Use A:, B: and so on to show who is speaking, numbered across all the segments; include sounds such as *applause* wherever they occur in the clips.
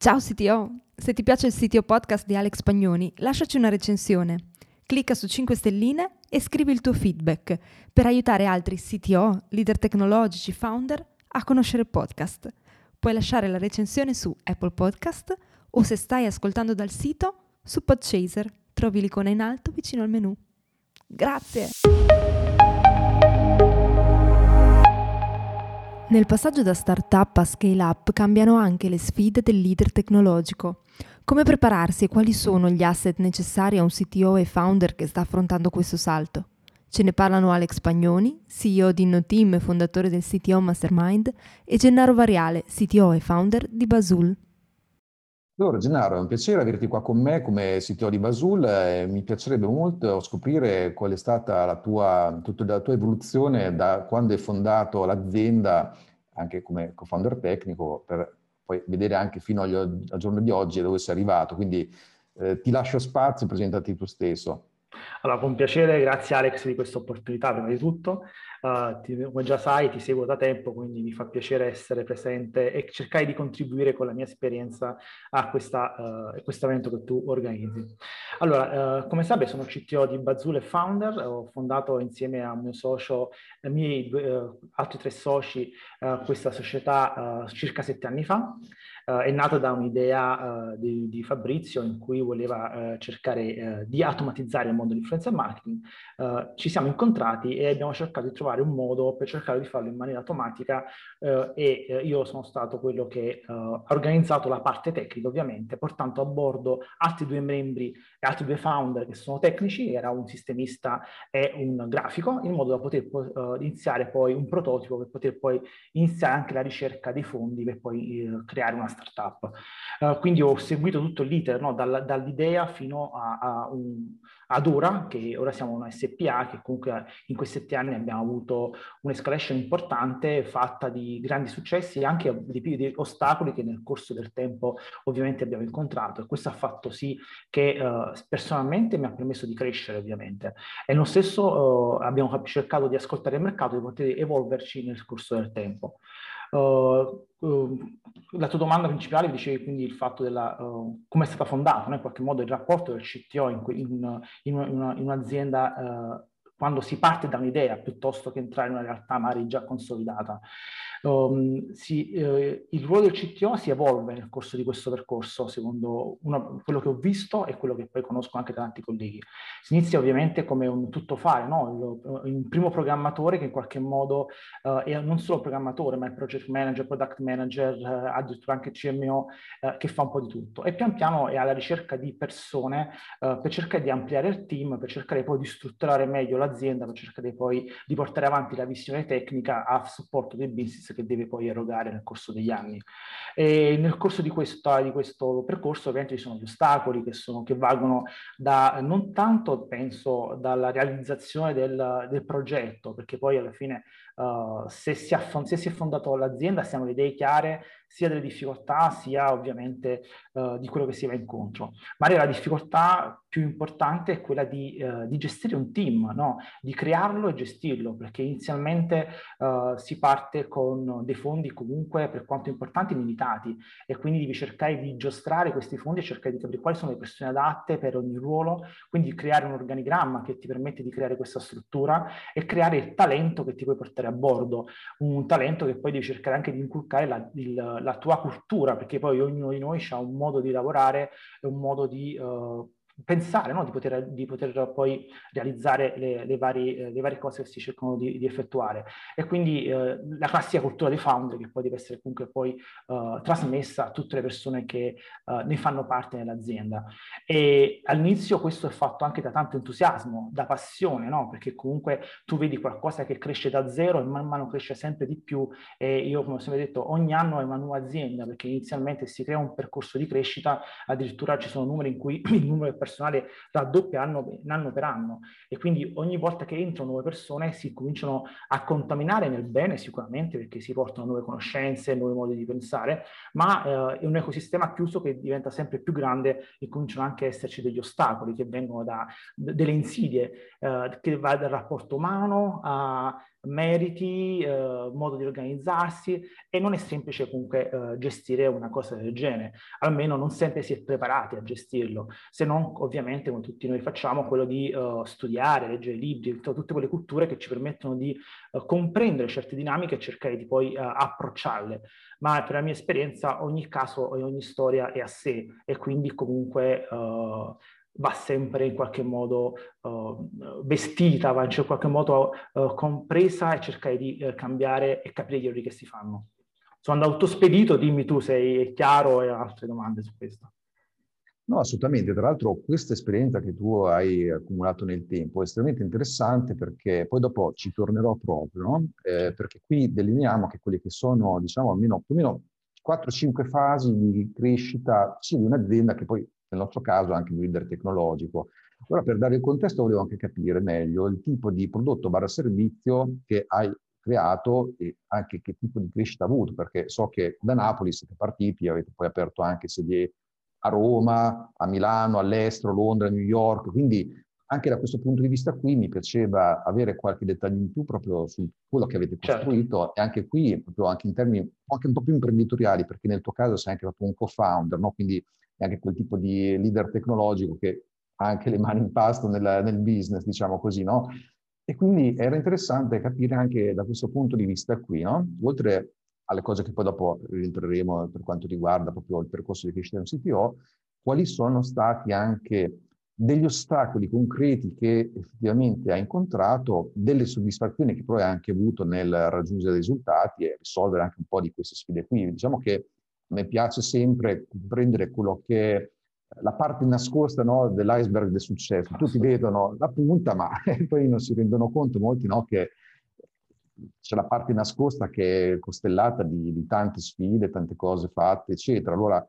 A: Ciao CTO! Se ti piace il CTO podcast di Alex Pagnoni, lasciaci una recensione. Clicca su 5 stelline e scrivi il tuo feedback per aiutare altri CTO, leader tecnologici, founder a conoscere il podcast. Puoi lasciare la recensione su Apple Podcast o se stai ascoltando dal sito su Podchaser. Trovi l'icona in alto vicino al menu. Grazie! Nel passaggio da startup a scale up cambiano anche le sfide del leader tecnologico. Come prepararsi e quali sono gli asset necessari a un CTO e founder che sta affrontando questo salto? Ce ne parlano Alex Pagnoni, CEO di InnoTeam e fondatore del CTO Mastermind, e Gennaro Variale, CTO e founder di Basul.
B: Allora Gennaro, è un piacere averti qua con me come CTO di Basul. Eh, mi piacerebbe molto scoprire qual è stata la tua, tutta la tua evoluzione da quando hai fondato l'azienda, anche come co-founder tecnico, per poi vedere anche fino agli, al giorno di oggi dove sei arrivato. Quindi eh, ti lascio spazio, presentati tu stesso.
C: Allora, con piacere, grazie Alex di questa opportunità, prima di tutto. Uh, ti, come già sai, ti seguo da tempo, quindi mi fa piacere essere presente e cercare di contribuire con la mia esperienza a questa, uh, questo evento che tu organizzi. Allora, uh, come sai, sono CTO di Bazule Founder, ho fondato insieme a mio socio, ai miei altri tre soci, questa società circa sette anni fa. Uh, è nata da un'idea uh, di, di, Fabrizio in cui voleva uh, cercare di automatizzare il mondo dell'influencer marketing. ci siamo incontrati e abbiamo cercato di trovare un modo per cercare di farlo in maniera automatica e io sono stato quello che ha organizzato la parte tecnica ovviamente, portando a bordo altri due membri e altri due founder che sono tecnici, era un sistemista e un grafico, in modo da poter iniziare poi un prototipo per poter poi iniziare anche la ricerca dei fondi per poi creare una startup. Uh, quindi ho seguito tutto l'iter, no? Dall, dall'idea fino a, a un, ad ora, che ora siamo una SPA, che comunque in questi sette anni abbiamo avuto un'escalation importante fatta di grandi successi e anche di, di ostacoli che nel corso del tempo ovviamente abbiamo incontrato e questo ha fatto sì che uh, personalmente mi ha permesso di crescere ovviamente e lo stesso uh, abbiamo cercato di ascoltare il mercato e poter evolverci nel corso del tempo. Uh, uh, la tua domanda principale dicevi quindi il fatto della uh, come è stata fondata, no? in qualche modo il rapporto del CTO in, in, in, una, in un'azienda quando si parte da un'idea piuttosto che entrare in una realtà magari già consolidata. Um, si, eh, il ruolo del CTO si evolve nel corso di questo percorso, secondo una, quello che ho visto e quello che poi conosco anche da tanti colleghi. Si inizia ovviamente come un tuttofare, no? un primo programmatore che in qualche modo uh, è non solo programmatore, ma è project manager, product manager, uh, addirittura anche CMO, uh, che fa un po' di tutto. E pian piano è alla ricerca di persone per cercare di ampliare il team, per cercare poi di strutturare meglio l'azienda, per cercare poi di portare avanti la visione tecnica a supporto del business che deve poi erogare nel corso degli anni. E nel corso di, questa, di questo percorso ovviamente ci sono gli ostacoli che, sono, che valgono da non tanto, penso, dalla realizzazione del, del progetto, perché poi alla fine uh, se, si affond- se si è fondato l'azienda siamo le idee chiare sia delle difficoltà sia ovviamente uh, di quello che si va incontro. Ma la difficoltà più importante è quella di, uh, di gestire un team, no? di crearlo e gestirlo, perché inizialmente si parte con dei fondi comunque per quanto importanti limitati e quindi devi cercare di giostrare questi fondi e cercare di capire quali sono le persone adatte per ogni ruolo, quindi creare un organigramma che ti permette di creare questa struttura e creare il talento che ti puoi portare a bordo, un talento che poi devi cercare anche di inculcare la, il, la tua cultura, perché poi ognuno di noi ha un modo di lavorare e un modo di uh, pensare no? di, poter, di, poter, poi realizzare le, le, varie, eh, le, varie, cose che si cercano di, di effettuare. E quindi eh, la classica cultura dei founder che poi deve essere comunque poi uh, trasmessa a tutte le persone che uh, ne fanno parte nell'azienda. E all'inizio questo è fatto anche da tanto entusiasmo, da passione, no? perché comunque tu vedi qualcosa che cresce da zero e man mano cresce sempre di più e io come ho sempre detto ogni anno è una nuova azienda perché inizialmente si crea un percorso di crescita, addirittura ci sono numeri in cui il numero di persone personale raddoppia anno, per anno. E quindi ogni volta che entrano nuove persone si cominciano a contaminare nel bene sicuramente perché si portano nuove conoscenze, nuovi modi di pensare, ma eh, è un ecosistema chiuso che diventa sempre più grande e cominciano anche a esserci degli ostacoli che vengono da delle insidie eh, che va dal rapporto umano a meriti, eh, modo di organizzarsi e non è semplice comunque eh, gestire una cosa del genere, almeno non sempre si è preparati a gestirlo, se non ovviamente come tutti noi facciamo quello di uh, studiare, leggere libri, tutte quelle culture che ci permettono di uh, comprendere certe dinamiche e cercare di poi uh, approcciarle. Ma per la mia esperienza ogni caso e ogni storia è a sé e quindi comunque va sempre in qualche modo uh, vestita, va in qualche modo uh, compresa e cercare di uh, cambiare e capire gli errori che si fanno. Sono andato spedito, dimmi tu se è chiaro e altre domande su questo.
B: No, assolutamente. Tra l'altro questa esperienza che tu hai accumulato nel tempo è estremamente interessante perché poi dopo ci tornerò proprio, no? eh, perché qui delineiamo che quelle che sono, diciamo, almeno più o meno 4-5 fasi di crescita sia di un'azienda che poi nel nostro caso anche un leader tecnologico. Ora per dare il contesto volevo anche capire meglio il tipo di prodotto barra servizio che hai creato e anche che tipo di crescita ha avuto, perché so che da Napoli siete partiti, avete poi aperto anche sedie a Roma, a Milano, all'estero, Londra, New York, quindi anche da questo punto di vista qui mi piaceva avere qualche dettaglio in più proprio su quello che avete certo. costruito certo. e anche qui, proprio anche in termini anche un po' più imprenditoriali, perché nel tuo caso sei anche proprio un co-founder, no? quindi è anche quel tipo di leader tecnologico che ha anche le mani in pasto nel, nel business, diciamo così, no? E quindi era interessante capire anche da questo punto di vista qui, no? Oltre alle cose che poi dopo rientreremo per quanto riguarda proprio il percorso di crescita di un CTO, quali sono stati anche degli ostacoli concreti che effettivamente hai incontrato, delle soddisfazioni che poi hai anche avuto nel raggiungere risultati e risolvere anche un po' di queste sfide qui. Diciamo che a me piace sempre prendere quello che è la parte nascosta no, dell'iceberg del successo. Tutti vedono la punta, ma *laughs* poi non si rendono conto molti no, che c'è la parte nascosta che è costellata di, di, tante sfide, tante cose fatte, eccetera. Allora, è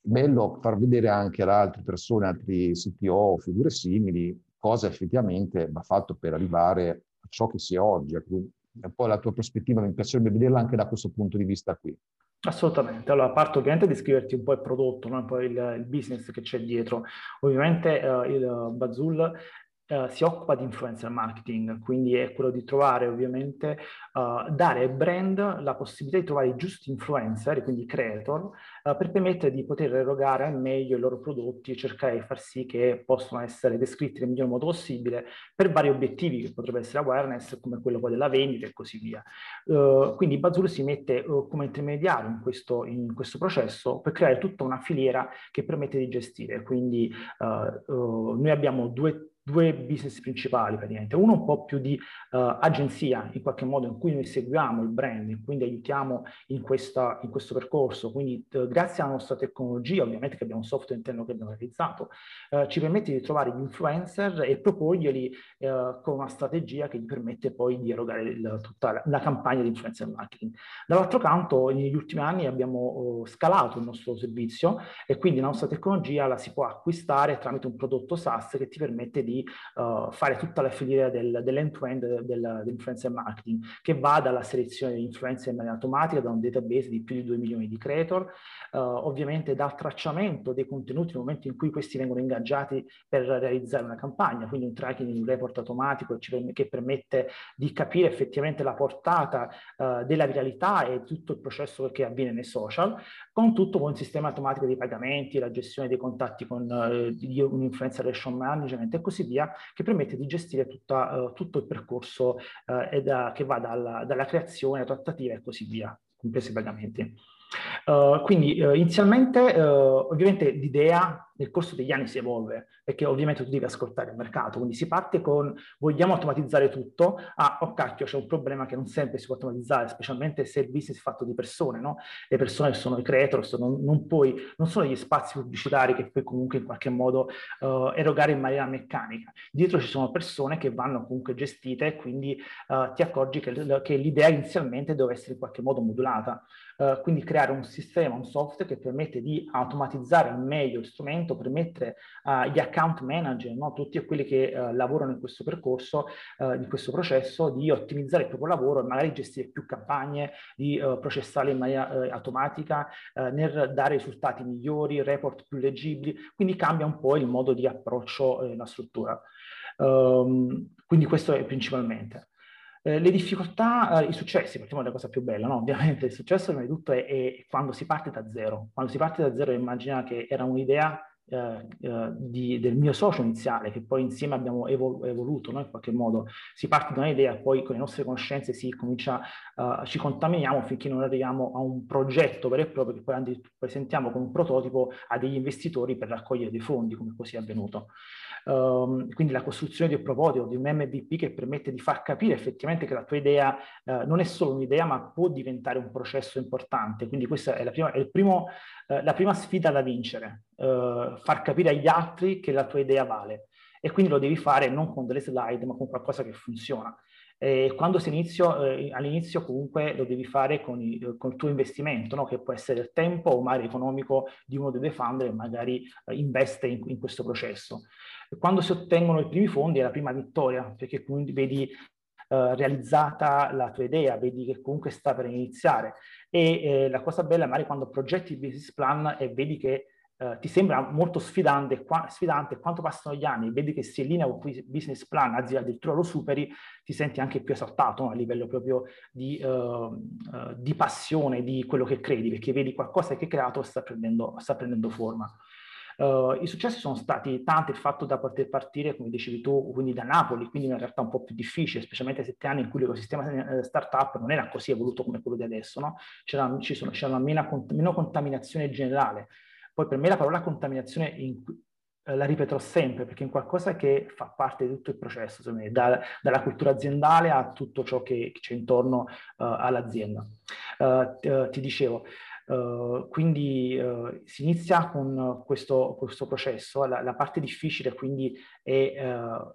B: bello far vedere anche ad altre persone, altri CTO figure simili, cosa effettivamente va fatto per arrivare a ciò che si è oggi. Un po' la tua prospettiva mi piacerebbe vederla anche da questo punto di vista qui.
C: Assolutamente, allora parto ovviamente di scriverti un po' il prodotto, no? poi il, il, business che c'è dietro. Ovviamente uh, il Bazul Uh, si occupa di influencer marketing, quindi è quello di trovare ovviamente, uh, dare ai brand la possibilità di trovare i giusti influencer, quindi creator, uh, per permettere di poter erogare al meglio i loro prodotti e cercare di far sì che possano essere descritti nel miglior modo possibile per vari obiettivi, che potrebbe essere awareness, come quello poi della vendita e così via. quindi Bazul si mette come intermediario in questo, in questo, processo per creare tutta una filiera che permette di gestire. Quindi noi abbiamo due due business principali praticamente. Uno un po' più di uh, agenzia, in qualche modo, in cui noi seguiamo il brand, quindi aiutiamo in, questa, in questo percorso. Quindi uh, grazie alla nostra tecnologia, ovviamente che abbiamo un software interno che abbiamo realizzato, uh, ci permette di trovare gli influencer e proporglieli con una strategia che gli permette poi di erogare il, tutta la, la, campagna di influencer marketing. Dall'altro canto, negli ultimi anni abbiamo scalato il nostro servizio e quindi la nostra tecnologia la si può acquistare tramite un prodotto SaaS che ti permette di uh, fare tutta la filiera del, dell'end-to-end del, dell'influencer marketing, che va dalla selezione di influencer in maniera automatica da un database di più di 2 milioni di creator, uh, ovviamente dal tracciamento dei contenuti nel momento in cui questi vengono ingaggiati per realizzare una campagna, quindi un tracking, un report automatico che permette di capire effettivamente la portata uh, della viralità e tutto il processo che avviene nei social, con tutto un sistema automatico dei pagamenti, la gestione dei contatti con uh, un influencer relation management e così via, che permette di gestire tutta, uh, tutto il percorso uh, da, che va dalla, dalla creazione, trattativa e così via, compresi i pagamenti. Uh, quindi uh, inizialmente uh, ovviamente l'idea nel corso degli anni si evolve perché ovviamente tu devi ascoltare il mercato, quindi si parte con vogliamo automatizzare tutto, ah oh cacchio c'è un problema che non sempre si può automatizzare, specialmente se il business è fatto di persone, no? Le persone sono i creator, sono, non, puoi, non sono gli spazi pubblicitari che puoi comunque in qualche modo erogare in maniera meccanica, dietro ci sono persone che vanno comunque gestite e quindi ti accorgi che, che l'idea inizialmente deve essere in qualche modo modulata. Uh, quindi creare un sistema, un software che permette di automatizzare meglio il strumento, permettere agli account manager, no, tutti quelli che uh, lavorano in questo percorso, uh, in questo processo, di ottimizzare il proprio lavoro e magari gestire più campagne, di processarle in maniera automatica, nel dare risultati migliori, report più leggibili, quindi cambia un po' il modo di approccio e la struttura. Um, quindi questo è principalmente. Eh, le difficoltà, eh, i successi, partiamo dalla cosa più bella, no? *laughs* Ovviamente il successo prima di tutto è, è, quando si parte da zero. Quando si parte da zero immagina che era un'idea eh, eh, di, del mio socio iniziale, che poi insieme abbiamo evol- evoluto no? in qualche modo. Si parte da un'idea, poi con le nostre conoscenze si comincia, uh, ci contaminiamo finché non arriviamo a un progetto vero e proprio che poi presentiamo come un prototipo a degli investitori per raccogliere dei fondi, come così è avvenuto. Um, quindi la costruzione di un prototipo, di un MVP che permette di far capire effettivamente che la tua idea uh, non è solo un'idea, ma può diventare un processo importante. Quindi questa è la prima, è primo, uh, la prima sfida da vincere, uh, far capire agli altri che la tua idea vale. E quindi lo devi fare non con delle slide, ma con qualcosa che funziona. E quando si inizio, eh, all'inizio comunque lo devi fare con, i, con il tuo investimento, no? che può essere il tempo o magari economico di uno dei due founder che magari eh, investe in, in, questo processo. Quando si ottengono i primi fondi è la prima vittoria, perché quindi vedi uh, realizzata la tua idea, vedi che comunque sta per iniziare. E eh, la cosa bella è magari quando progetti il business plan e vedi che Uh, ti sembra molto sfidante, qua, sfidante, quanto passano gli anni, vedi che si linea con il business plan, anzi addirittura lo superi, ti senti anche più esaltato no? a livello proprio di, uh, di, passione, di quello che credi, perché vedi qualcosa che hai creato sta prendendo, sta prendendo forma. Uh, I successi sono stati tanti, il fatto da poter partire, come dicevi tu, quindi da Napoli, quindi in realtà un po' più difficile, specialmente sette anni in cui l'ecosistema eh, startup non era così evoluto come quello di adesso, no? c'era, sono, c'era meno, meno contaminazione generale. Poi per me la parola contaminazione in, eh, la ripeterò sempre perché è qualcosa che fa parte di tutto il processo, me, da, dalla cultura aziendale a tutto ciò che, c'è intorno uh, all'azienda. Uh, t- ti dicevo, Uh, quindi uh, si inizia con questo, questo processo, la, la, parte difficile quindi è uh,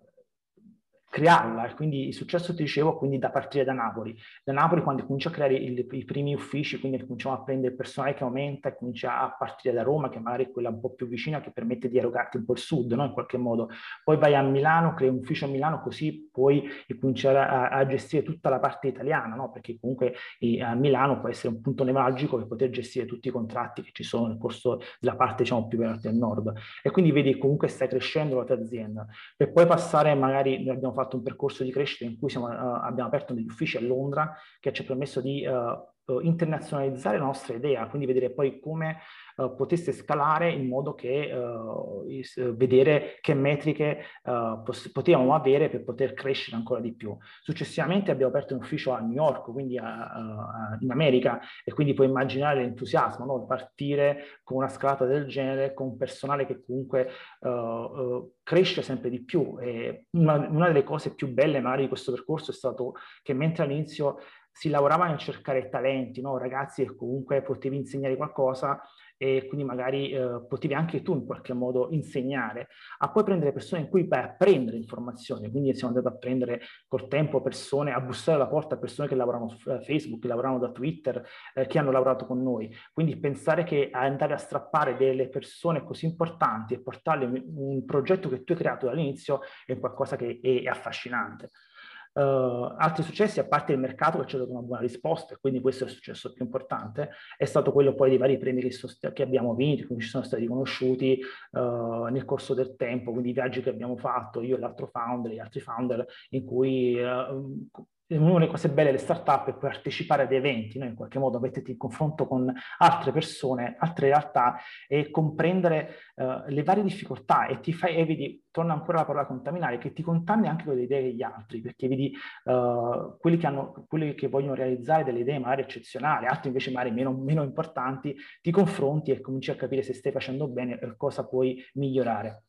C: crearla e quindi il successo ti dicevo quindi da partire da Napoli. Da Napoli quando comincia a creare il, i primi uffici, quindi cominciamo a prendere personale che aumenta e comincia a partire da Roma, che magari è quella un po' più vicina che permette di erogarti un po' il sud, no? in qualche modo. Poi vai a Milano, crei un ufficio a Milano, così puoi cominciare a, a gestire tutta la parte italiana, no? perché comunque eh, a Milano può essere un punto nevralgico per poter gestire tutti i contratti che ci sono nel corso della parte diciamo più veramente del nord. E quindi vedi comunque stai crescendo la tua azienda. Per poi passare magari, noi abbiamo fatto un percorso di crescita in cui siamo, uh, abbiamo aperto degli uffici a Londra che ci ha permesso di uh, internazionalizzare la nostra idea, quindi vedere poi come uh, potesse scalare in modo che uh, vedere che metriche uh, potevamo avere per poter crescere ancora di più. Successivamente abbiamo aperto un ufficio a New York, quindi a, a, in America, e quindi puoi immaginare l'entusiasmo, no? partire con una scalata del genere, con un personale che comunque cresce sempre di più. Una, una delle cose più belle magari di questo percorso è stato che mentre all'inizio si lavorava nel cercare talenti, no? ragazzi che comunque potevi insegnare qualcosa e quindi magari eh, potevi anche tu in qualche modo insegnare, a poi prendere persone in cui vai a prendere informazioni, quindi siamo andati a prendere col tempo persone, a bussare alla porta persone che lavorano su eh, Facebook, che lavorano da Twitter, eh, che hanno lavorato con noi, quindi pensare che andare a strappare delle persone così importanti e portarle in un progetto che tu hai creato dall'inizio è qualcosa che è affascinante. Uh, altri successi, a parte il mercato che ci ha dato una buona risposta, quindi questo è il successo più importante, è stato quello poi dei vari premi che, sost- che abbiamo vinto, che ci sono stati riconosciuti uh, nel corso del tempo, quindi i viaggi che abbiamo fatto, io e l'altro founder, gli altri founder, in cui uh, una delle cose belle delle startup è partecipare ad eventi, no? in qualche modo metterti in confronto con altre persone, altre realtà e comprendere uh, le varie difficoltà e ti fai, e vedi, torna ancora la parola contaminare, che ti contamini anche con le idee degli altri, perché vedi uh, quelli, che hanno, quelli che vogliono realizzare delle idee magari eccezionali, altri invece magari meno, meno importanti, ti confronti e cominci a capire se stai facendo bene e cosa puoi migliorare.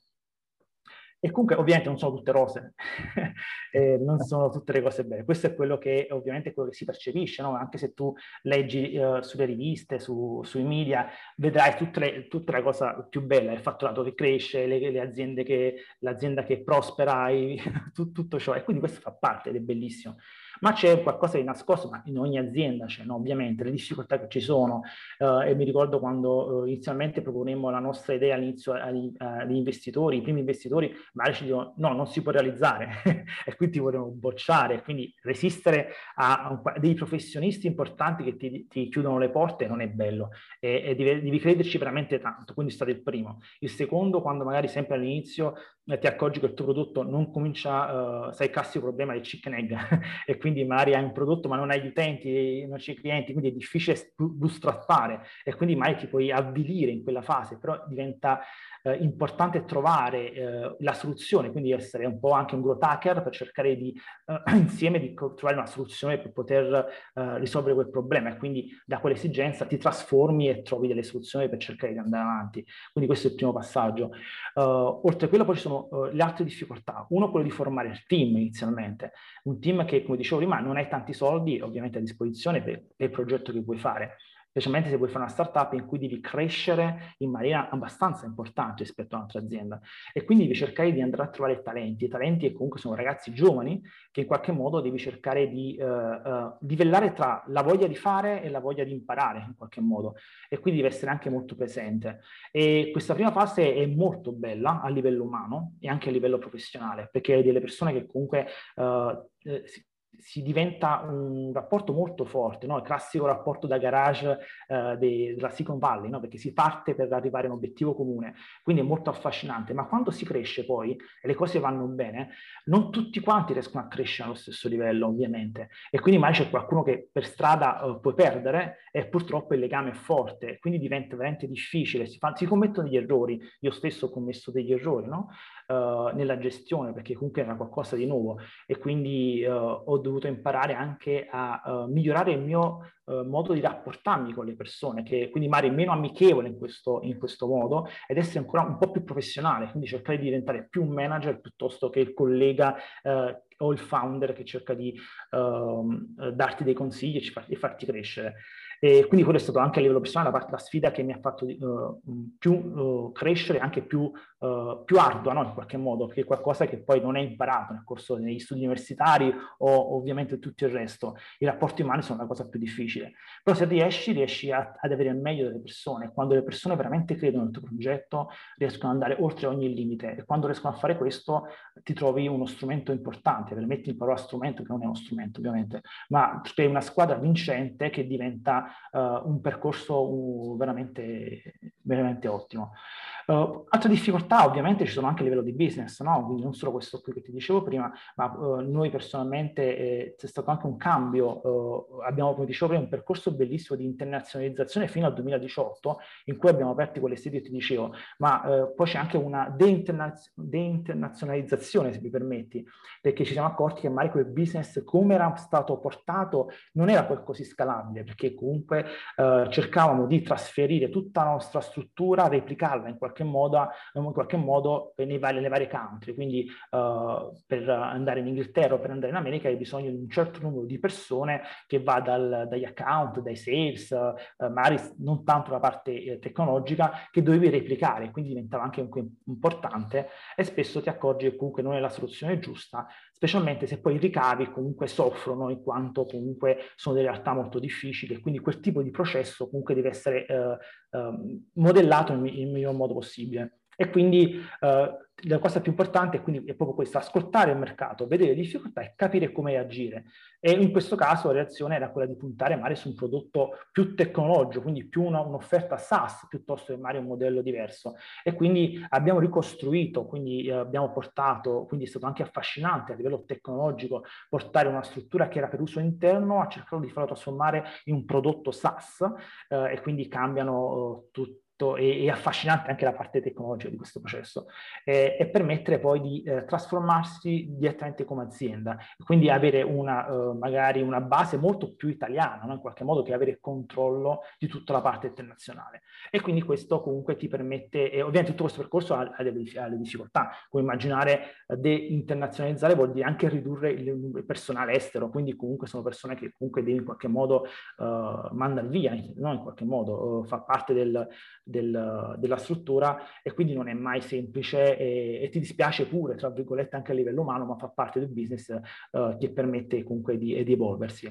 C: E comunque ovviamente non sono tutte rose, *laughs* eh, non sono tutte le cose belle. Questo è quello che ovviamente quello che si percepisce, no? anche se tu leggi uh, sulle riviste, su, sui media, vedrai tutte le, tutta la cosa più bella, il fatturato che cresce, le, le aziende che, l'azienda che prospera, i, *laughs* tutto ciò. E quindi questo fa parte ed è bellissimo ma c'è qualcosa di nascosto, ma in ogni azienda c'è, no? ovviamente, le difficoltà che ci sono. Uh, e mi ricordo quando uh, inizialmente proponemmo la nostra idea all'inizio agli, agli, investitori, i primi investitori, magari ci dicono no, non si può realizzare *laughs* e quindi ti vogliono bocciare, quindi resistere a, a dei professionisti importanti che ti, ti, chiudono le porte non è bello e, e devi, devi crederci veramente tanto, quindi state il primo. Il secondo, quando magari sempre all'inizio eh, ti accorgi che il tuo prodotto non comincia, uh, sai il classico problema del chicken egg *laughs* e quindi magari hai un prodotto ma non hai gli utenti, non c'è clienti, quindi è difficile bootstrappare e quindi mai ti puoi avvilire in quella fase, però diventa eh, importante trovare eh, la soluzione, quindi essere un po' anche un growth hacker per cercare di eh, *clears throat* insieme di trovare una soluzione per poter eh, risolvere quel problema e quindi da quell'esigenza ti trasformi e trovi delle soluzioni per cercare di andare avanti. Quindi questo è il primo passaggio. Uh, oltre a quello poi ci sono uh, le altre difficoltà. Uno quello di formare il team inizialmente, un team che come dicevo prima non hai tanti soldi ovviamente a disposizione per, per il progetto che vuoi fare specialmente se vuoi fare una startup in cui devi crescere in maniera abbastanza importante rispetto a un'altra azienda. E quindi devi cercare di andare a trovare talenti, talenti che comunque sono ragazzi giovani che in qualche modo devi cercare di uh, uh, livellare tra la voglia di fare e la voglia di imparare in qualche modo. E quindi deve essere anche molto presente. E questa prima fase è molto bella a livello umano e anche a livello professionale, perché hai delle persone che comunque uh, si diventa un rapporto molto forte, no? il classico rapporto da garage eh, de, della Silicon Valley, no? perché si parte per arrivare a un obiettivo comune, quindi è molto affascinante, ma quando si cresce poi e le cose vanno bene, non tutti quanti riescono a crescere allo stesso livello ovviamente e quindi magari c'è qualcuno che per strada uh, puoi perdere e purtroppo il legame è forte, quindi diventa veramente difficile, si, fa, si commettono degli errori, io stesso ho commesso degli errori, no? uh, nella gestione perché comunque era qualcosa di nuovo e quindi uh, ho dovuto imparare anche a uh, migliorare il mio modo di rapportarmi con le persone, che quindi magari meno amichevole in questo, in questo modo ed essere ancora un po' più professionale, quindi cercare di diventare più un manager piuttosto che il collega o il founder che cerca di uh, darti dei consigli e, farti crescere. E quindi quello è stato anche a livello personale la, parte, la sfida che mi ha fatto uh, più uh, crescere, anche più, uh, più ardua no? in qualche modo, che è qualcosa che poi non è imparato nel corso degli studi universitari o ovviamente tutto il resto. I rapporti umani sono la cosa più difficile. Però se riesci, riesci a, ad avere il meglio delle persone. Quando le persone veramente credono nel tuo progetto, riescono ad andare oltre ogni limite. E quando riescono a fare questo, ti trovi uno strumento importante, per metti in parola strumento, che non è uno strumento ovviamente, ma crei una squadra vincente che diventa un percorso uh, veramente, veramente ottimo. Uh, altre difficoltà ovviamente ci sono anche a livello di business, no? quindi non solo questo qui che ti dicevo prima, ma uh, noi personalmente eh, c'è stato anche un cambio, uh, abbiamo come dicevo prima un percorso bellissimo di internazionalizzazione fino al 2018 in cui abbiamo aperto quelle sedi che ti dicevo, ma poi c'è anche una deinternaz- deinternazionalizzazione se mi permetti, perché ci siamo accorti che magari quel business come era stato portato non era poi così scalabile, perché comunque cercavamo di trasferire tutta la nostra struttura, replicarla in qualche qualche modo, in qualche modo nei vari, nelle varie country. Quindi uh, per andare in Inghilterra o per andare in America hai bisogno di un certo numero di persone che va dal, dagli account, dai sales, uh, magari non tanto la parte eh, tecnologica, che dovevi replicare, quindi diventava anche importante e spesso ti accorgi che comunque non è la soluzione giusta, specialmente se poi i ricavi comunque soffrono in quanto comunque sono delle realtà molto difficili e quindi quel tipo di processo comunque deve essere eh, eh, modellato nel, miglior modo possibile. E quindi eh, la cosa più importante quindi, è proprio questa, ascoltare il mercato, vedere le difficoltà e capire come agire. E in questo caso la reazione era quella di puntare magari su un prodotto più tecnologico, quindi più una, un'offerta SaaS piuttosto che magari un modello diverso. E quindi abbiamo ricostruito, quindi eh, abbiamo portato, quindi è stato anche affascinante a livello tecnologico portare una struttura che era per uso interno a cercare di farlo trasformare in un prodotto SaaS eh, e quindi cambiano eh, tutti e, e, affascinante anche la parte tecnologica di questo processo eh, e permettere poi di eh, trasformarsi direttamente come azienda, quindi avere una, eh, magari una base molto più italiana, no? in qualche modo che avere controllo di tutta la parte internazionale. E quindi questo comunque ti permette, e ovviamente tutto questo percorso ha, ha, delle, ha delle, difficoltà, come immaginare eh, de-internazionalizzare vuol dire anche ridurre il, il, personale estero, quindi comunque sono persone che comunque devi in qualche modo uh, mandare via, no? in qualche modo uh, fa parte del del, della struttura e quindi non è mai semplice e, e, ti dispiace pure, tra virgolette, anche a livello umano, ma fa parte del business uh, che permette comunque di, di evolversi.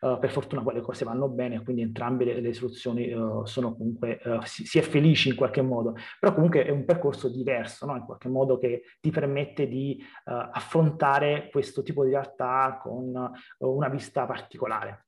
C: Uh, per fortuna le cose vanno bene, quindi entrambe le, le soluzioni uh, sono comunque, si, si, è felici in qualche modo, però comunque è un percorso diverso, no? in qualche modo che ti permette di affrontare questo tipo di realtà con una vista particolare.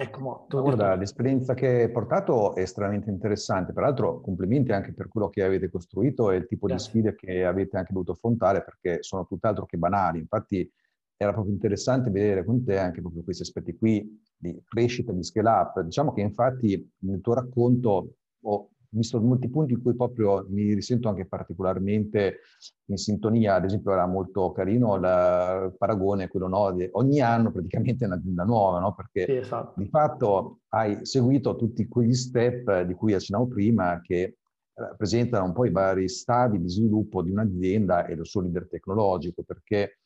B: Ecco, molto. Guarda, l'esperienza che hai portato è estremamente interessante. Peraltro, complimenti anche per quello che avete costruito e il tipo Grazie. di sfide che avete anche dovuto affrontare, perché sono tutt'altro che banali. Infatti, era proprio interessante vedere con te anche proprio questi aspetti qui di crescita, di scale up. Diciamo che infatti nel tuo racconto ho visto molti punti in cui proprio mi risento anche particolarmente in sintonia, ad esempio era molto carino il paragone, quello no, di ogni anno praticamente è un'azienda nuova, no? perché sì, esatto. di fatto hai seguito tutti quegli step di cui accennavo prima che rappresentano un po' i vari stadi di sviluppo di un'azienda e il suo leader tecnologico, perché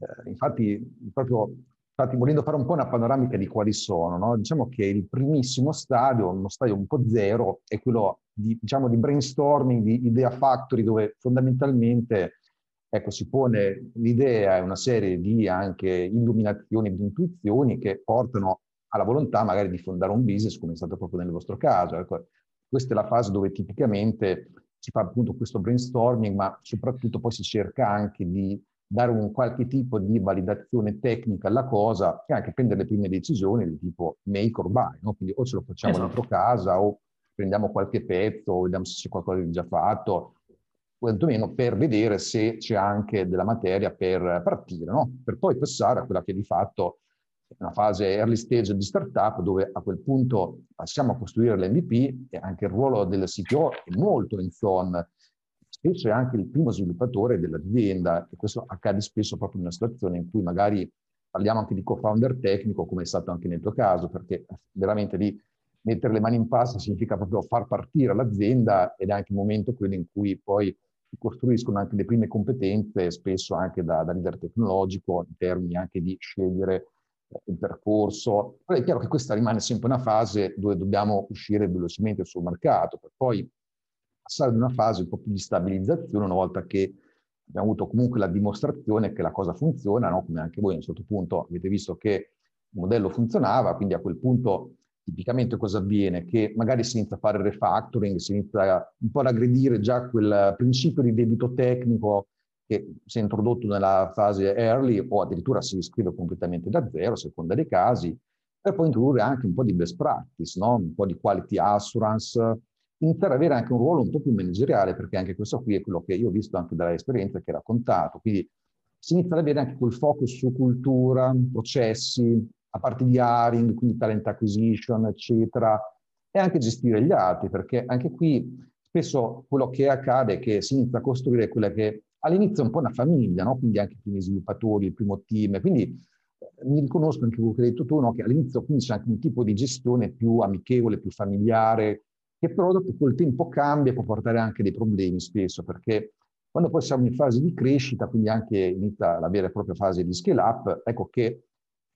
B: eh, infatti proprio Infatti, volendo fare un po' una panoramica di quali sono, no? diciamo che il primissimo stadio, uno stadio un po' zero, è quello di, diciamo, di brainstorming, di idea factory, dove fondamentalmente ecco, si pone l'idea e una serie di anche illuminazioni, di intuizioni che portano alla volontà magari di fondare un business, come è stato proprio nel vostro caso. Ecco, questa è la fase dove tipicamente si fa appunto questo brainstorming, ma soprattutto poi si cerca anche di dare un qualche tipo di validazione tecnica alla cosa e anche prendere le prime decisioni di tipo make or buy, no? quindi o ce lo facciamo esatto. dentro casa o prendiamo qualche pezzo o vediamo se c'è qualcosa di già fatto, quantomeno per vedere se c'è anche della materia per partire, no? per poi passare a quella che di fatto è una fase early stage di startup dove a quel punto passiamo a costruire l'MVP e anche il ruolo del CTO è molto in zone spesso è anche il primo sviluppatore dell'azienda e questo accade spesso proprio in una situazione in cui magari parliamo anche di co-founder tecnico, come è stato anche nel tuo caso, perché veramente lì mettere le mani in pasta significa proprio far partire l'azienda ed è anche il momento quello in cui poi si costruiscono anche le prime competenze, spesso anche da, da leader tecnologico, in termini anche di scegliere eh, il percorso. Però è chiaro che questa rimane sempre una fase dove dobbiamo uscire velocemente sul mercato, per poi passare ad una fase un po' più di stabilizzazione una volta che abbiamo avuto comunque la dimostrazione che la cosa funziona, no? come anche voi a un certo punto avete visto che il modello funzionava, quindi a quel punto tipicamente cosa avviene? Che magari si inizia a fare il refactoring, si inizia un po' ad aggredire già quel principio di debito tecnico che si è introdotto nella fase early o addirittura si riscrive completamente da zero, a seconda dei casi, per poi introdurre anche un po' di best practice, no? un po' di quality assurance, iniziare ad avere anche un ruolo un po' più manageriale, perché anche questo qui è quello che io ho visto anche dall'esperienza che hai raccontato. Quindi si inizia ad avere anche quel focus su cultura, processi, a parte di hiring, quindi talent acquisition, eccetera, e anche gestire gli altri, perché anche qui spesso quello che accade è che si inizia a costruire quella che all'inizio è un po' una famiglia, no? quindi anche i primi sviluppatori, il primo team, quindi eh, mi riconosco anche quello che hai detto tu, no? che all'inizio quindi c'è anche un tipo di gestione più amichevole, più familiare, che però dopo col tempo cambia e può portare anche dei problemi spesso, perché quando poi siamo in fase di crescita, quindi anche inizia la vera e propria fase di scale up, ecco che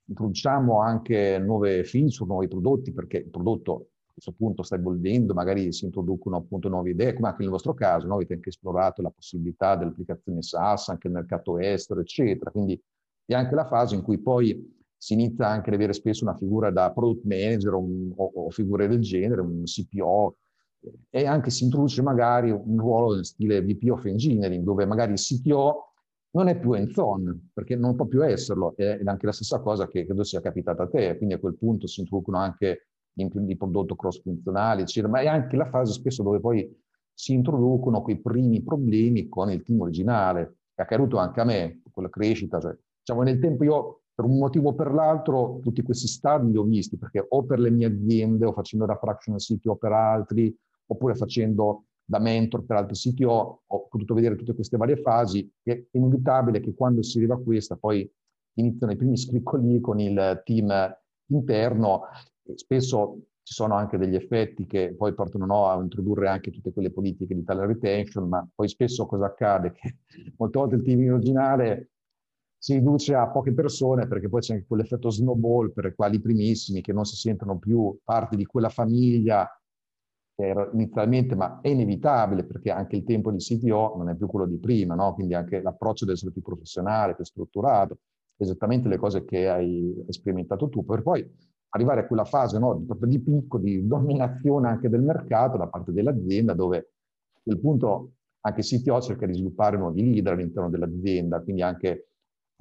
B: introduciamo anche nuove feature, nuovi prodotti, perché il prodotto a questo punto sta evolvendo, magari si introducono appunto nuove idee, come anche nel vostro caso, no? avete anche esplorato la possibilità dell'applicazione SaaS anche nel mercato estero, eccetera. Quindi è anche la fase in cui poi si inizia anche ad avere spesso una figura da product manager un, o, o, figure del genere, un CPO, e anche si introduce magari un ruolo in stile VP of Engineering, dove magari il CTO non è più zone, perché non può più esserlo, ed è anche la stessa cosa che credo sia capitata a te, quindi a quel punto si introducono anche di prodotto cross-funzionali, eccetera, ma è anche la fase spesso dove poi si introducono quei primi problemi con il team originale, è accaduto anche a me, con la crescita, cioè, diciamo, nel tempo io per un motivo o per l'altro tutti questi stadi li ho visti, perché o per le mie aziende, o facendo da fractional CTO per altri, oppure facendo da mentor per altri CTO, ho potuto vedere tutte queste varie fasi, è inevitabile che quando si arriva a questa poi iniziano i primi scricoli con il team interno, spesso ci sono anche degli effetti che poi portano no, a introdurre anche tutte quelle politiche di talent retention, ma poi spesso cosa accade? *laughs* Che molte volte il team originale si riduce a poche persone perché poi c'è anche quell'effetto snowball per i quali primissimi che non si sentono più parte di quella famiglia che era inizialmente, ma è inevitabile perché anche il tempo di CTO non è più quello di prima, no? quindi anche l'approccio deve essere più professionale, più strutturato, esattamente le cose che hai sperimentato tu, per poi arrivare a quella fase no, di picco, di dominazione anche del mercato da parte dell'azienda, dove a quel punto anche il CTO cerca di sviluppare nuovi leader all'interno dell'azienda, quindi anche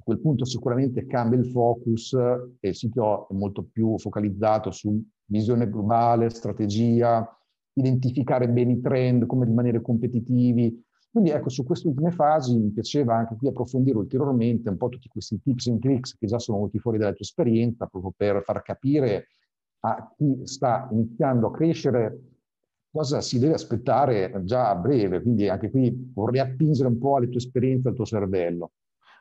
B: quel punto sicuramente cambia il focus e il sito è molto più focalizzato su visione globale, strategia, identificare bene i trend, come rimanere competitivi, Quindi ecco, su queste ultime fasi mi piaceva anche qui approfondire ulteriormente un po' tutti questi tips and tricks che già sono venuti fuori dalla tua esperienza, proprio per far capire a chi sta iniziando a crescere cosa si deve aspettare già a breve. Quindi anche qui vorrei attingere un po' alle tue esperienze, al tuo cervello.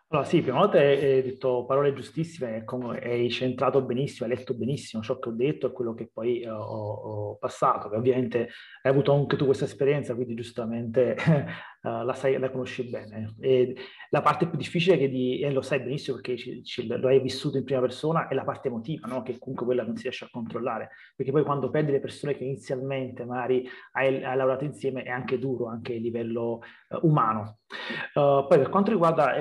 C: Allora, sì, prima volta hai detto parole giustissime, hai centrato benissimo, hai letto benissimo ciò che ho detto e quello che poi uh, ho, ho, passato, ovviamente hai avuto anche tu questa esperienza, quindi giustamente *laughs* uh, la, sai, la conosci bene. E la parte più difficile che di, e lo sai benissimo perché ci, ci, lo hai vissuto in prima persona, è la parte emotiva, no? che comunque quella non si riesce a controllare, perché poi quando perdi le persone che inizialmente magari hai, hai lavorato insieme è anche duro, anche a livello uh, umano. poi per quanto riguarda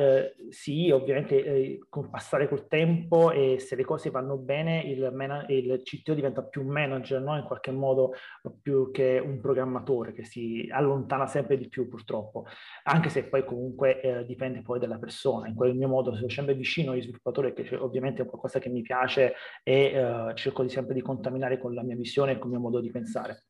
C: sì, ovviamente eh, con passare col tempo e se le cose vanno bene il, man- il CTO diventa più un manager, no? in qualche modo più che un programmatore che si allontana sempre di più purtroppo, anche se poi comunque eh, dipende poi dalla persona. In quel mio modo sono sempre vicino agli sviluppatori, che ovviamente è qualcosa che mi piace e eh, cerco di sempre di contaminare con la mia visione e con il mio modo di pensare.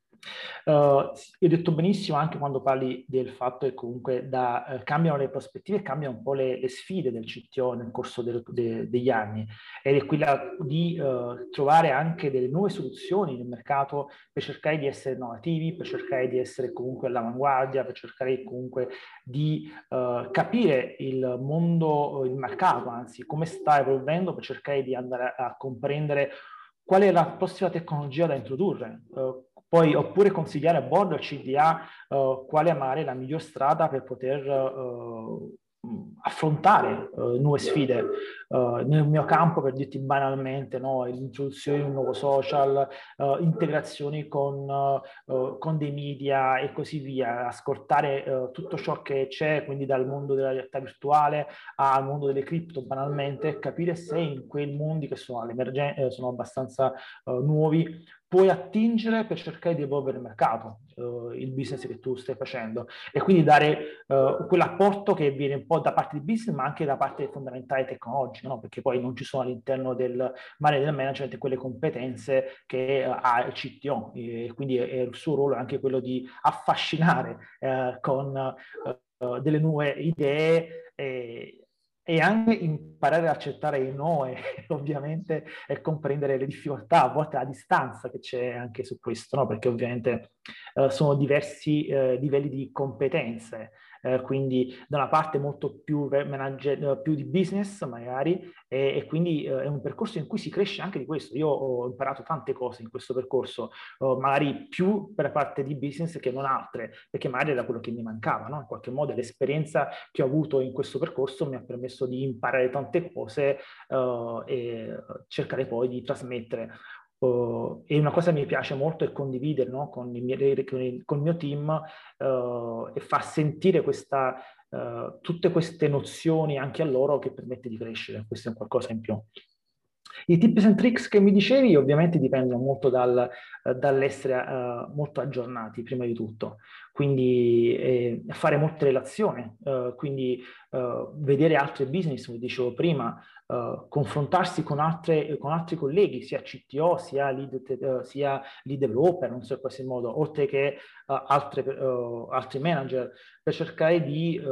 C: Uh, hai detto benissimo anche quando parli del fatto che comunque da, uh, cambiano le prospettive, cambiano un po' le, le sfide del CTO nel corso del, de, degli anni. Ed è quella di uh, trovare anche delle nuove soluzioni nel mercato per cercare di essere innovativi, per cercare di essere comunque all'avanguardia, per cercare comunque di capire il mondo, il mercato, anzi come sta evolvendo, per cercare di andare a, a comprendere qual è la prossima tecnologia da introdurre, uh, poi, oppure consigliare a bordo al CDA uh, quale amare la miglior strada per poter uh, affrontare uh, nuove sfide. Uh, nel mio campo, per dirti banalmente, no, l'introduzione di un nuovo social, uh, integrazioni con, con, dei media e così via, ascoltare tutto ciò che c'è, quindi dal mondo della realtà virtuale al mondo delle cripto, banalmente, capire se in quei mondi che sono, sono abbastanza nuovi puoi attingere per cercare di evolvere il mercato, uh, il business che tu stai facendo e quindi dare uh, quell'apporto che viene un po' da parte del business ma anche da parte fondamentale tecnologica, no? perché poi non ci sono all'interno del mare del management quelle competenze che uh, ha il CTO e quindi è, è il suo ruolo anche quello di affascinare con delle nuove idee e, anche imparare ad accettare i no e *laughs* ovviamente e comprendere le difficoltà, a volte la distanza che c'è anche su questo, no? perché ovviamente eh, sono diversi eh, livelli di competenze eh, quindi da una parte molto più, manager, eh, più di business magari, e, e quindi eh, è un percorso in cui si cresce anche di questo. Io ho imparato tante cose in questo percorso, uh, magari più per la parte di business che non altre, perché magari era quello che mi mancava, no? in qualche modo l'esperienza che ho avuto in questo percorso mi ha permesso di imparare tante cose uh, e cercare poi di trasmettere Uh, e una cosa che mi piace molto è condividere no? con, il mio, con, il, con, il mio, team uh, e far sentire questa, uh, tutte queste nozioni anche a loro che permette di crescere. Questo è un qualcosa in più. I tips and tricks che mi dicevi ovviamente dipendono molto dal, dall'essere uh, molto aggiornati, prima di tutto. Quindi eh, fare molte relazioni, uh, quindi uh, vedere altri business, come dicevo prima, confrontarsi con, altre, con, altri colleghi, sia CTO, sia lead, sia lead developer, non so in qualche modo, oltre che altre, altri manager, per cercare di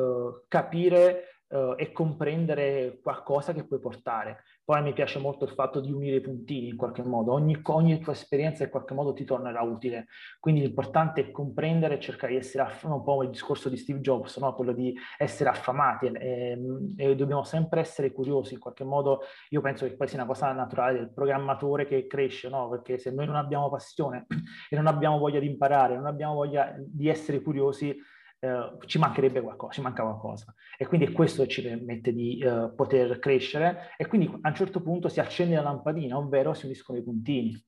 C: capire e comprendere qualcosa che puoi portare. Poi mi piace molto il fatto di unire i puntini in qualche modo, ogni, ogni tua esperienza in qualche modo ti tornerà utile, quindi l'importante è comprendere e cercare di essere affamati, un po' il discorso di Steve Jobs, no? quello di essere affamati e, e, dobbiamo sempre essere curiosi, in qualche modo io penso che poi sia una cosa naturale del programmatore che cresce, no? perché se noi non abbiamo passione *clears throat* e non abbiamo voglia di imparare, non abbiamo voglia di essere curiosi, eh, ci mancherebbe qualcosa, ci manca qualcosa. E quindi questo ci permette di eh, poter crescere e quindi a un certo punto si accende la lampadina, ovvero si uniscono i puntini.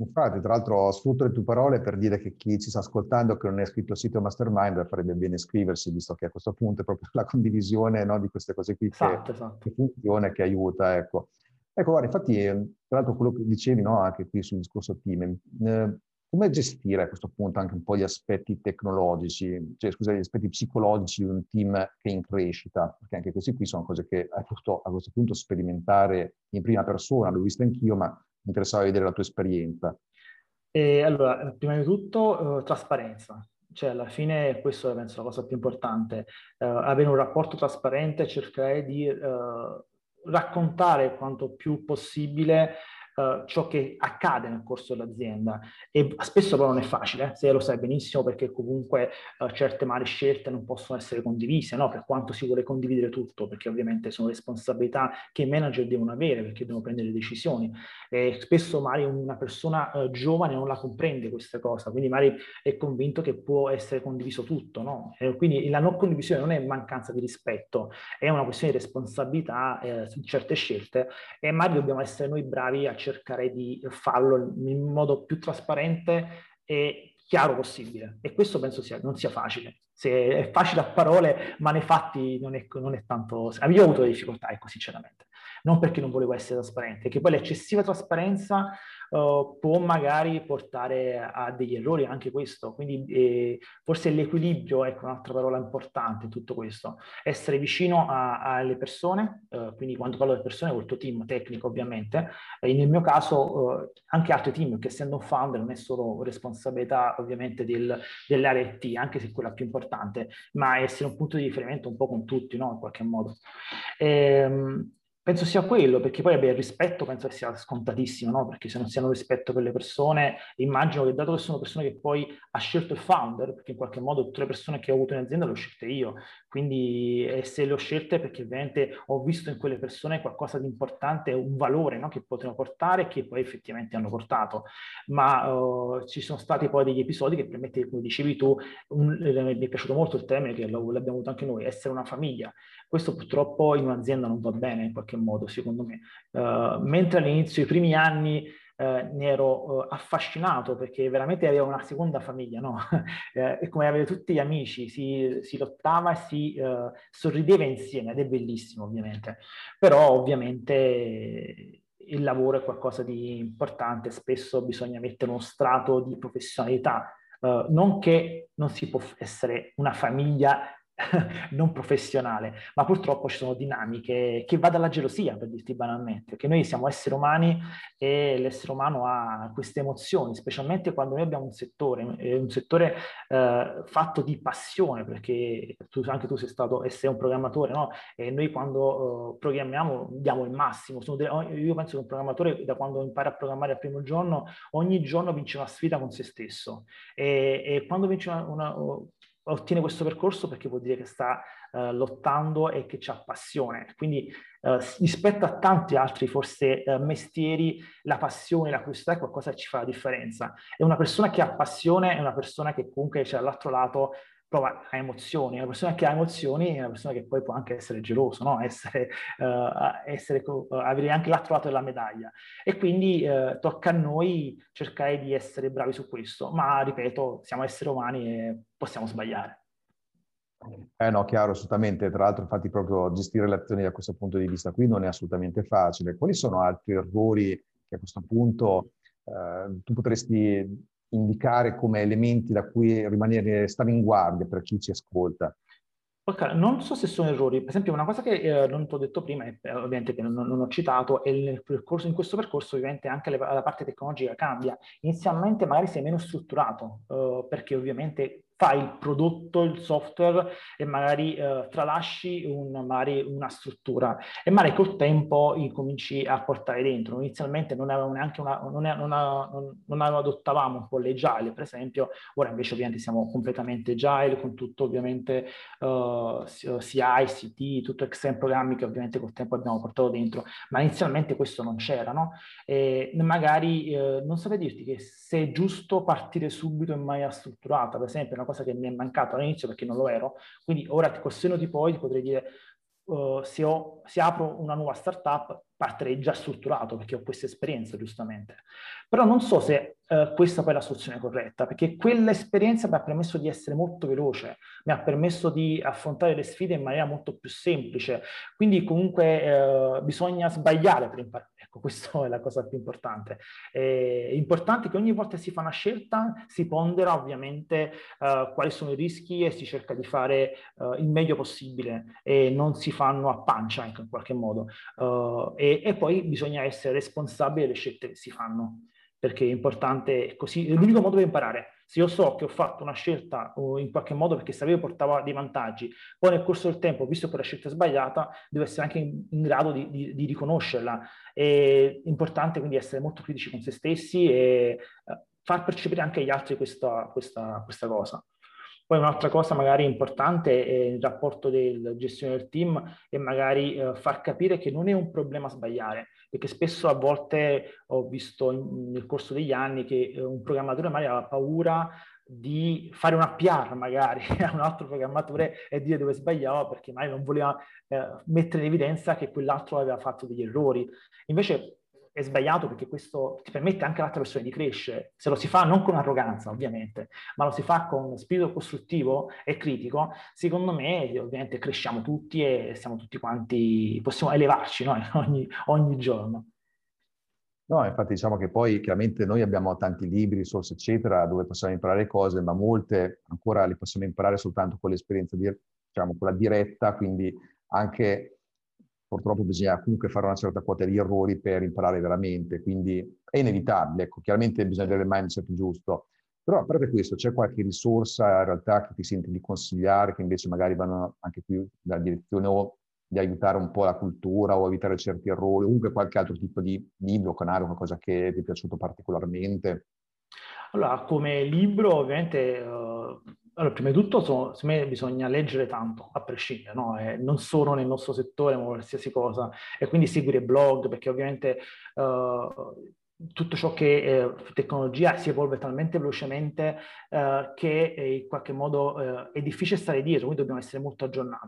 B: Infatti, tra l'altro sfrutto le tue parole per dire che chi ci sta ascoltando che non è iscritto al sito Mastermind farebbe bene iscriversi, visto che a questo punto è proprio *laughs* la condivisione no, di queste cose qui esatto, che, esatto. che funziona, che aiuta. Ecco. ecco, guarda, infatti, tra l'altro quello che dicevi no, anche qui sul discorso team, eh, come gestire a questo punto anche un po' gli aspetti tecnologici, cioè scusa, gli aspetti psicologici di un team che è in crescita? Perché anche questi qui sono cose che hai potuto a questo punto sperimentare in prima persona, l'ho vista anch'io, ma mi interessava vedere la tua esperienza.
C: E allora, prima di tutto, uh, trasparenza. cioè alla fine questo è penso la cosa più importante, uh, avere un rapporto trasparente cercare di uh, raccontare quanto più possibile uh, ciò che accade nel corso dell'azienda e spesso però non è facile, eh? se lo sai benissimo perché comunque uh, certe male scelte non possono essere condivise, no? per quanto si vuole condividere tutto, perché ovviamente sono responsabilità che i manager devono avere perché devono prendere decisioni e spesso magari una persona uh, giovane non la comprende questa cosa, quindi magari è convinto che può essere condiviso tutto, no? quindi la non condivisione non è mancanza di rispetto, è una questione di responsabilità eh, su certe scelte e magari dobbiamo essere noi bravi a cercare di farlo in modo più trasparente e chiaro possibile. E questo penso sia, non sia facile. Se è facile a parole, ma nei fatti non è, non è tanto... Ho avuto difficoltà, ecco, sinceramente. Non perché non volevo essere trasparente, che poi l'eccessiva trasparenza uh, può magari portare a degli errori anche questo. Quindi eh, forse l'equilibrio è ecco, un'altra parola importante in tutto questo. Essere vicino a, alle persone, uh, quindi quando parlo di persone, col tuo team tecnico ovviamente, e nel mio caso uh, anche altri team, che essendo un founder non è solo responsabilità ovviamente del, dell'area IT, anche se quella più importante, ma essere un punto di riferimento un po' con tutti, no? in qualche modo. Ehm, Penso sia quello, perché poi il rispetto penso che sia scontatissimo, no? Perché se non si hanno rispetto per le persone, immagino che dato che sono persone che poi ha scelto il founder, perché in qualche modo tutte le persone che ho avuto in azienda le ho scelte io, quindi e se le ho scelte perché ovviamente ho visto in quelle persone qualcosa di importante, un valore no? che potevano portare e che poi effettivamente hanno portato. Ma uh, ci sono stati poi degli episodi che permette, come dicevi tu, un, eh, mi è piaciuto molto il termine che l'abbiamo avuto anche noi, essere una famiglia. Questo purtroppo in un'azienda non va bene in qualche modo, secondo me. Uh, mentre all'inizio, i primi anni, eh, ne ero eh, affascinato perché veramente avevo una seconda famiglia, no? *laughs* eh, come avere tutti gli amici, si, si lottava e si eh, sorrideva insieme ed è bellissimo ovviamente. Però ovviamente il lavoro è qualcosa di importante, spesso bisogna mettere uno strato di professionalità, uh, non che non si può essere una famiglia *laughs* non professionale, ma purtroppo ci sono dinamiche che va dalla gelosia, per dirti banalmente, che noi siamo esseri umani e l'essere umano ha queste emozioni, specialmente quando noi abbiamo un settore, un settore eh, fatto di passione, perché tu, anche tu sei stato e sei un programmatore, no? E noi quando uh, programmiamo diamo il massimo. Delle, io penso che un programmatore, da quando impara a programmare al primo giorno, ogni giorno vince una sfida con se stesso. E, e quando vince una, una ottiene questo percorso perché vuol dire che sta uh, lottando e che ha passione. Quindi uh, rispetto a tanti altri forse uh, mestieri, la passione, la curiosità è qualcosa che ci fa la differenza. E una persona che ha passione è una persona che comunque c'è dall'altro lato prova a emozioni, una persona che ha emozioni è una persona che poi può anche essere geloso, no? essere, uh, essere, uh, avere anche l'altro lato della medaglia. E quindi uh, tocca a noi cercare di essere bravi su questo, ma ripeto, siamo esseri umani e possiamo sbagliare.
B: Eh no, chiaro, assolutamente. Tra l'altro, infatti, proprio gestire le azioni da questo punto di vista qui non è assolutamente facile. Quali sono altri errori che a questo punto tu potresti indicare come elementi da cui rimanere, stare in guardia per chi ci ascolta?
C: Ok, non so se sono errori. Per esempio, una cosa che eh, non ti ho detto prima, eh, ovviamente che non, non, ho citato, è nel percorso, in questo percorso ovviamente anche le, la parte tecnologica cambia. Inizialmente magari sei meno strutturato, eh, perché ovviamente fai il prodotto, il software e magari eh, tralasci un, magari una struttura e magari col tempo incominci a portare dentro. Inizialmente non una, non, non, non, non adottavamo un po' l'agile, per esempio, ora invece ovviamente siamo completamente agile con tutto ovviamente uh, CI, CT, tutto extreme programmi che ovviamente col tempo abbiamo portato dentro, ma inizialmente questo non c'era, no? E magari eh, non saprei dirti che se è giusto partire subito in maniera strutturata, per esempio, una cosa che mi è mancata all'inizio perché non lo ero, quindi ora col seno di poi potrei dire uh, se, ho, se apro una nuova startup partirei già strutturato perché ho questa esperienza giustamente. Però non so se uh, questa poi è la soluzione corretta, perché quell'esperienza mi ha permesso di essere molto veloce, mi ha permesso di affrontare le sfide in maniera molto più semplice. Quindi comunque uh, bisogna sbagliare per imparare. Ecco, questa è la cosa più importante. È importante che ogni volta che si fa una scelta si pondera ovviamente uh, quali sono i rischi e si cerca di fare uh, il meglio possibile e non si fanno a pancia ecco, in qualche modo. Uh, e, e, poi bisogna essere responsabili delle scelte che si fanno, perché è importante così, è l'unico modo per imparare Se io so che ho fatto una scelta in qualche modo perché sapevo portava dei vantaggi, poi nel corso del tempo visto che la scelta è sbagliata, devo essere anche in, in grado di, di, di, riconoscerla. È importante quindi essere molto critici con se stessi e uh, far percepire anche agli altri questa, questa, questa cosa. Poi un'altra cosa magari importante è il rapporto della gestione del team e magari eh, far capire che non è un problema sbagliare, perché spesso a volte ho visto in, nel corso degli anni che eh, un programmatore magari aveva paura di fare una PR magari *laughs* a un altro programmatore e dire dove sbagliava perché magari non voleva eh, mettere in evidenza che quell'altro aveva fatto degli errori. Invece è sbagliato perché questo ti permette anche all'altra persona di crescere. Se lo si fa non con arroganza, ovviamente, ma lo si fa con spirito costruttivo e critico, secondo me ovviamente cresciamo tutti e siamo tutti quanti, possiamo elevarci no? *laughs* ogni, ogni giorno.
B: No, infatti diciamo che poi chiaramente noi abbiamo tanti libri, risorse eccetera, dove possiamo imparare cose, ma molte ancora le possiamo imparare soltanto con l'esperienza, di, diciamo, quella diretta, quindi anche purtroppo bisogna comunque fare una certa quota di errori per imparare veramente, quindi è inevitabile, ecco, chiaramente bisogna avere il mindset giusto. Però a parte questo, c'è qualche risorsa in realtà che ti senti di consigliare, che invece magari vanno anche più nella direzione o di aiutare un po' la cultura o evitare certi errori, o comunque qualche altro tipo di libro, canale, qualcosa che ti è piaciuto particolarmente?
C: Allora, come libro ovviamente uh, allora, prima di tutto, so, secondo me bisogna leggere tanto, a prescindere, no? eh, non solo nel nostro settore, ma qualsiasi cosa, e quindi seguire blog, perché ovviamente uh, tutto ciò che eh, tecnologia si evolve talmente velocemente eh, che eh, in qualche modo eh, è difficile stare dietro, quindi dobbiamo essere molto aggiornati.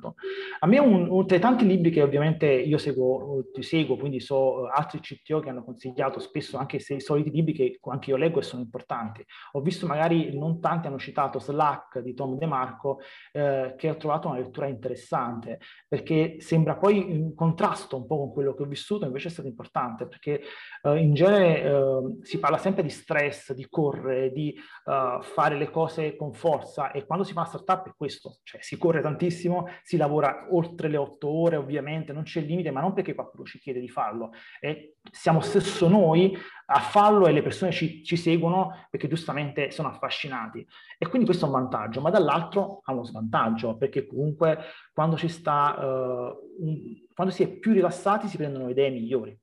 C: A me, un, un, tra i tanti libri che ovviamente io seguo, ti seguo, quindi so eh, altri CTO che hanno consigliato spesso anche se i soliti libri che anche io leggo e sono importanti. Ho visto magari, non tanti hanno citato Slack di Tom DeMarco, eh, che ho trovato una lettura interessante, perché sembra poi in contrasto un po' con quello che ho vissuto, invece è stato importante, perché in genere eh, si parla sempre di stress, di correre, di uh, fare le cose con forza e quando si fa una startup è questo, cioè si corre tantissimo, si lavora oltre le otto ore ovviamente, non c'è limite, ma non perché qualcuno ci chiede di farlo, e siamo stesso noi a farlo e le persone ci, ci seguono perché giustamente sono affascinati. E quindi questo è un vantaggio, ma dall'altro ha uno svantaggio, perché comunque quando ci sta, uh, un, quando si è più rilassati si prendono idee migliori,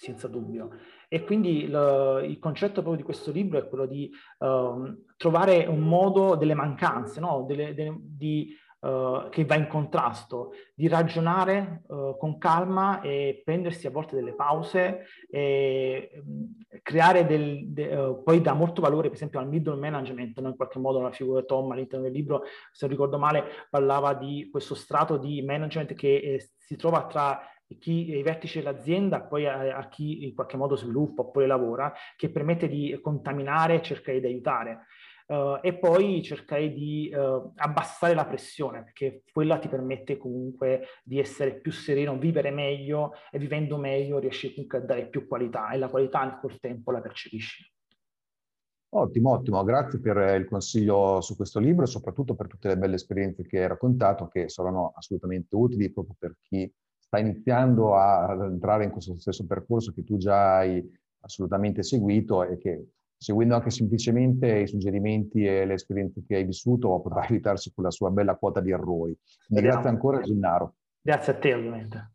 C: senza dubbio. E quindi il, il concetto proprio di questo libro è quello di uh, trovare un modo delle mancanze, no? delle, delle, di, uh, che va in contrasto, di ragionare uh, con calma e prendersi a volte delle pause e um, creare del, de, uh, poi dà molto valore per esempio al middle management, no? in qualche modo la figura di Tom all'interno del libro, se non ricordo male, parlava di questo strato di management che eh, si trova tra chi, i vertici dell'azienda, poi a, a, chi in qualche modo sviluppa oppure lavora, che permette di contaminare cercare di aiutare. Uh, e poi cercare di uh, abbassare la pressione, perché quella ti permette comunque di essere più sereno, vivere meglio e vivendo meglio riesci comunque a dare più qualità e la qualità col tempo la percepisci.
B: Ottimo, ottimo, grazie per il consiglio su questo libro e soprattutto per tutte le belle esperienze che hai raccontato che saranno assolutamente utili proprio per chi sta iniziando a, ad entrare in questo stesso percorso che tu già hai assolutamente seguito e che seguendo anche semplicemente i suggerimenti e le esperienze che hai vissuto potrà *laughs* evitarsi quella sua bella quota di errori. Grazie ancora Gennaro.
C: Grazie a te ovviamente.